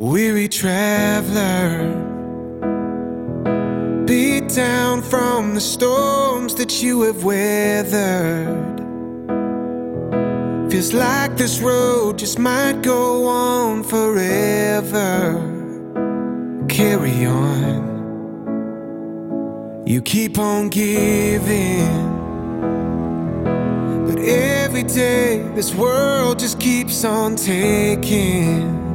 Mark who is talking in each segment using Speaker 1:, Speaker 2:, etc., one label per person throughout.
Speaker 1: Weary traveler, beat down from the storms that you have weathered. Feels like this road just might go on forever. Carry on. You keep on giving. But every day, this world just keeps on taking.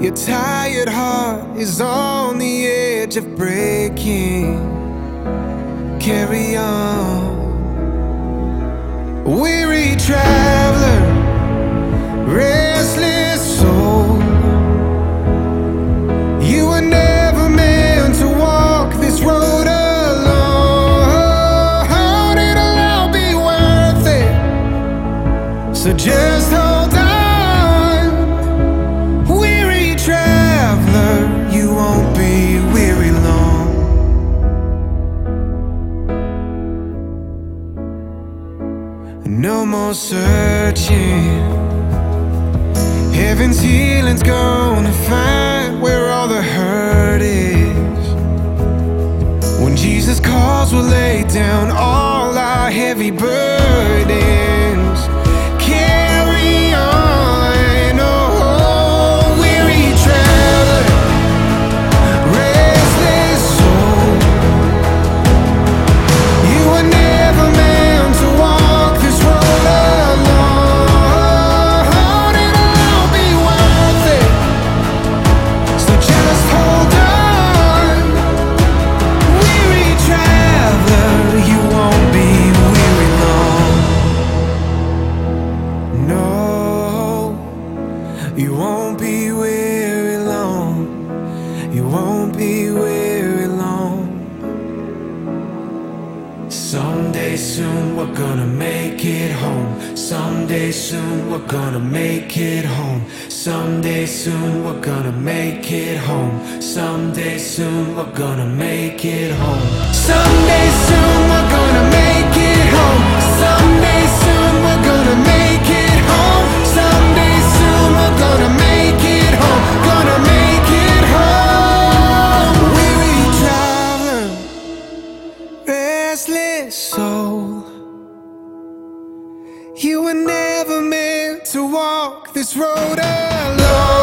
Speaker 1: Your tired heart is on the edge of breaking. Carry on. Weary traveler, restless soul. You were never meant to walk this road alone. It'll all be worth it. So just hold No more searching. Heaven's healing's gonna find where all the hurt is. When Jesus calls, we'll lay down all our heavy burdens. You won't be weary long. You won't be weary long. Someday soon we're gonna make it home. Someday soon we're gonna make it home. Someday soon we're gonna make it home. Someday soon we're gonna make it home. Someday soon restless soul. You were never meant to walk this road alone.